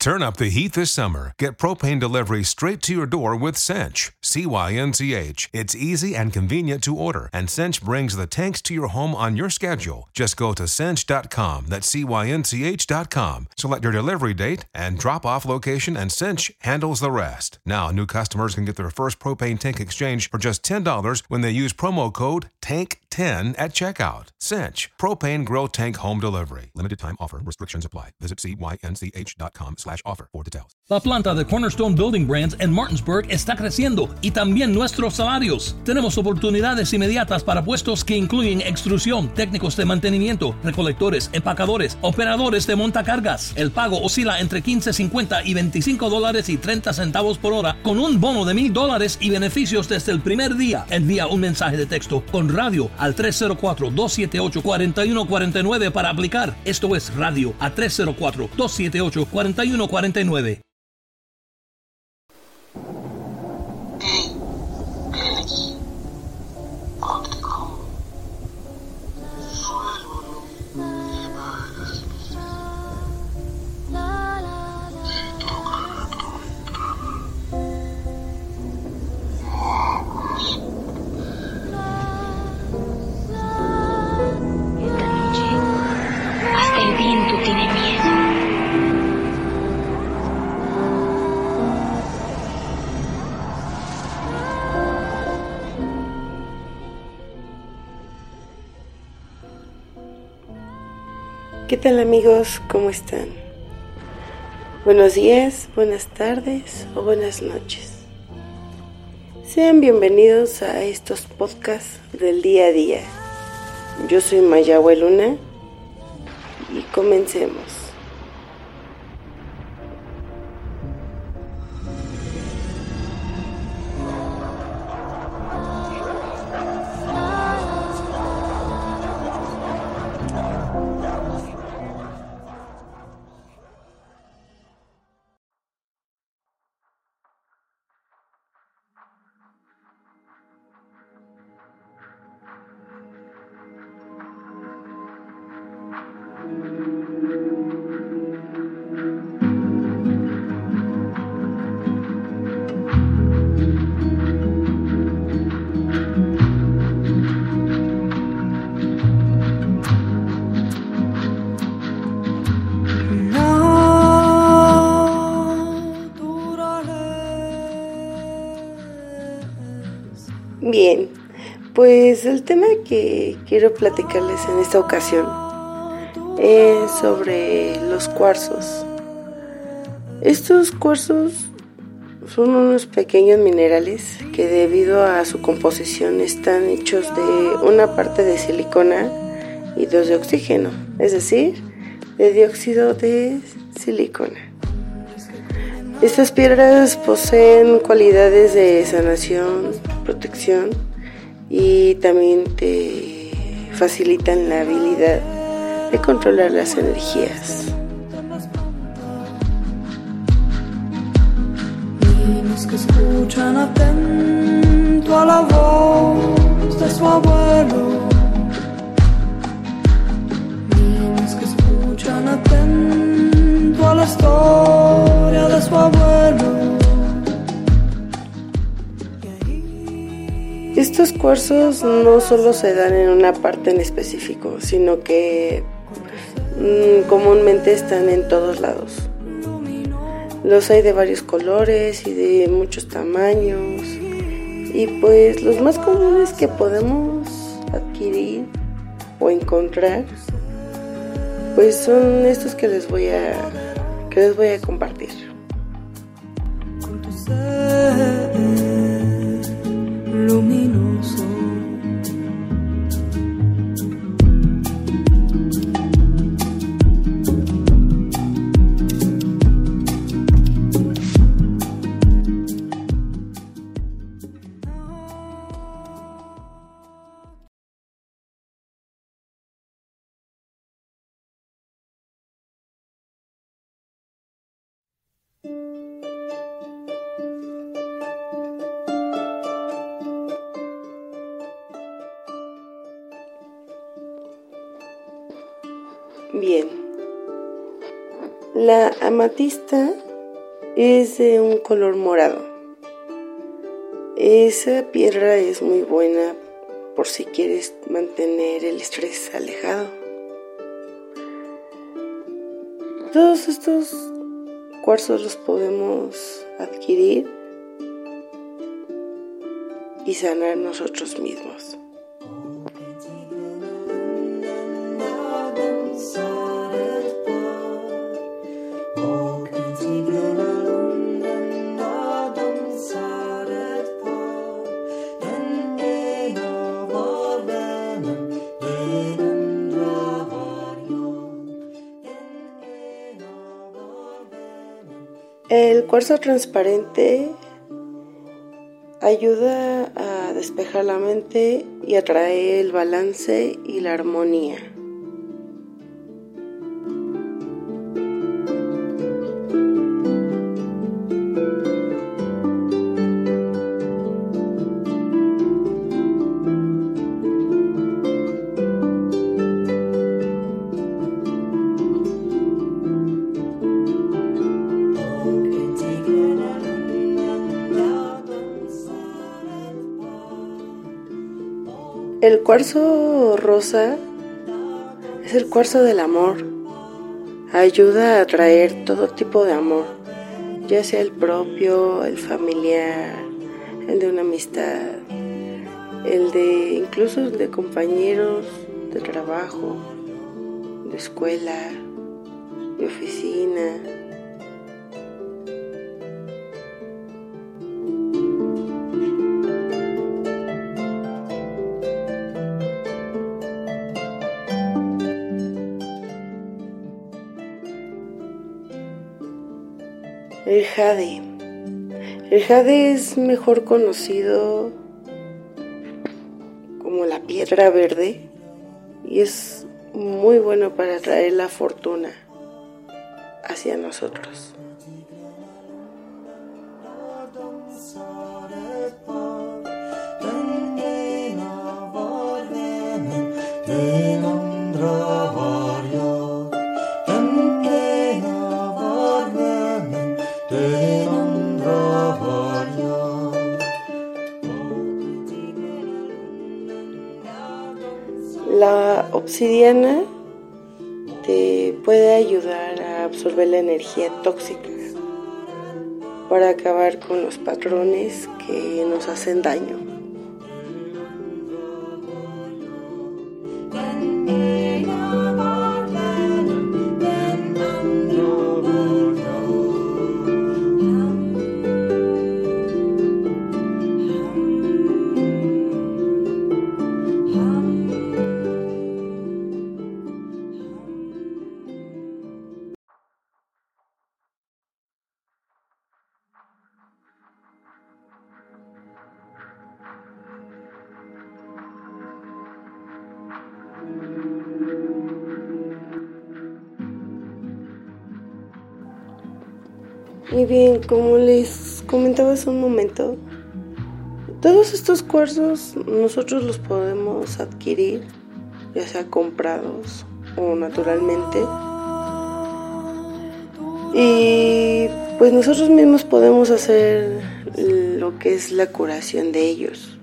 Turn up the heat this summer. Get propane delivery straight to your door with Cinch. C Y N C H. It's easy and convenient to order, and Cinch brings the tanks to your home on your schedule. Just go to cinch.com, that's C Y N C H.com, select your delivery date and drop off location, and Cinch handles the rest. Now, new customers can get their first propane tank exchange for just $10 when they use promo code TANK10 at checkout. Cinch, propane grill tank home delivery. Limited time offer, restrictions apply. Visit cynch.com slash offer for details. La planta de Cornerstone Building Brands en Martinsburg está creciendo y también nuestros salarios. Tenemos oportunidades inmediatas para puestos que incluyen extrusión, técnicos de mantenimiento, recolectores, empacadores, operadores de montacargas. El pago oscila entre 15.50 y 25 dólares y 30 centavos por hora con un bono de mil dólares y beneficios desde el primer día. Envía un mensaje de texto con radio al 304-278-4149 para aplicar. Esto es radio a 304-278-4149. ¿Qué tal amigos? ¿Cómo están? Buenos días, buenas tardes o buenas noches. Sean bienvenidos a estos podcasts del día a día. Yo soy Mayahue Luna y comencemos. Bien, pues el tema que quiero platicarles en esta ocasión es sobre los cuarzos. Estos cuarzos son unos pequeños minerales que debido a su composición están hechos de una parte de silicona y dos de oxígeno, es decir, de dióxido de silicona. Estas piedras poseen cualidades de sanación, protección y también te facilitan la habilidad de controlar las energías. Que escuchan atento a la voz de su abuelo. Niños que escuchan atento a la historia Estos cuarzos no solo se dan en una parte en específico, sino que mm, comúnmente están en todos lados. Los hay de varios colores y de muchos tamaños. Y pues los más comunes que podemos adquirir o encontrar, pues son estos que les voy a que les voy a compartir. Con tu ser luminoso. Bien. La amatista es de un color morado. Esa piedra es muy buena por si quieres mantener el estrés alejado. Todos estos cuarzos los podemos adquirir y sanar nosotros mismos. El cuarzo transparente ayuda a despejar la mente y a traer el balance y la armonía. El cuarzo rosa es el cuarzo del amor. Ayuda a atraer todo tipo de amor, ya sea el propio, el familiar, el de una amistad, el de incluso de compañeros de trabajo, de escuela, de oficina. El jade. El jade es mejor conocido como la piedra verde y es muy bueno para traer la fortuna hacia nosotros. Te puede ayudar a absorber la energía tóxica para acabar con los patrones que nos hacen daño. Y bien, como les comentaba hace un momento, todos estos cuarzos nosotros los podemos adquirir, ya sea comprados o naturalmente. Y pues nosotros mismos podemos hacer lo que es la curación de ellos.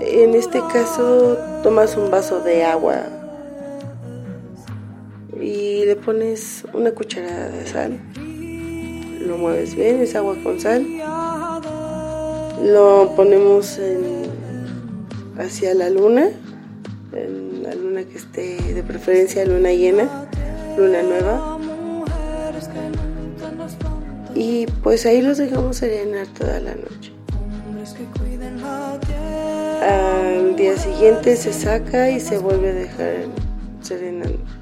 En este caso tomas un vaso de agua le pones una cucharada de sal. Lo mueves bien, es agua con sal. Lo ponemos hacia la luna, la luna que esté de preferencia luna llena, luna nueva. Y pues ahí los dejamos serenar toda la noche. Al día siguiente se saca y se vuelve a dejar serenando.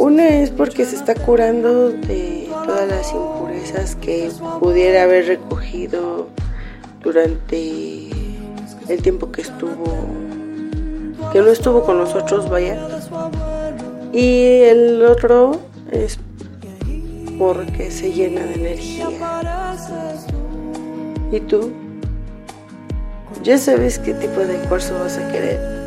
Una es porque se está curando de todas las impurezas que pudiera haber recogido durante el tiempo que estuvo, que no estuvo con nosotros, vaya. Y el otro es porque se llena de energía. ¿Y tú? Ya sabes qué tipo de cuarzo vas a querer.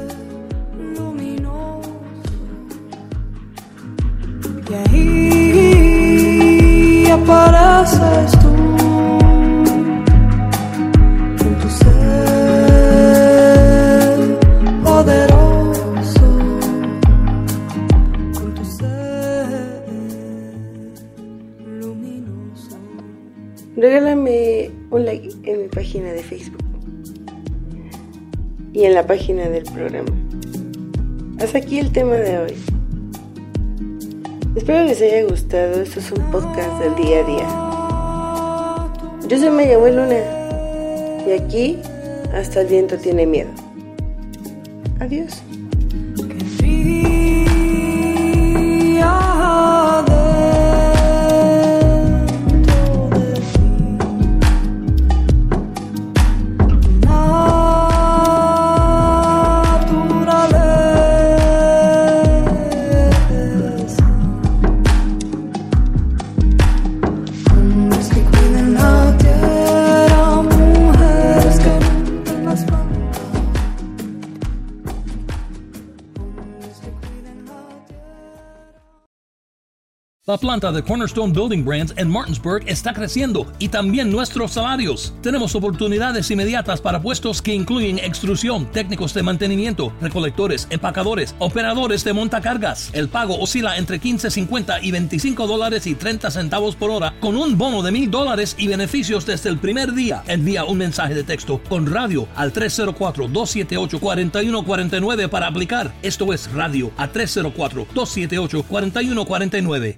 Regálame un like en mi página de Facebook y en la página del programa. Hasta aquí el tema de hoy. Espero les haya gustado. Esto es un podcast del día a día. Yo soy Mayagüez Luna y aquí hasta el viento tiene miedo. Adiós. La planta de Cornerstone Building Brands en Martinsburg está creciendo y también nuestros salarios. Tenemos oportunidades inmediatas para puestos que incluyen extrusión, técnicos de mantenimiento, recolectores, empacadores, operadores de montacargas. El pago oscila entre 15.50 y 25 dólares y 30 centavos por hora con un bono de mil dólares y beneficios desde el primer día. Envía un mensaje de texto con radio al 304-278-4149 para aplicar. Esto es radio a 304-278-4149.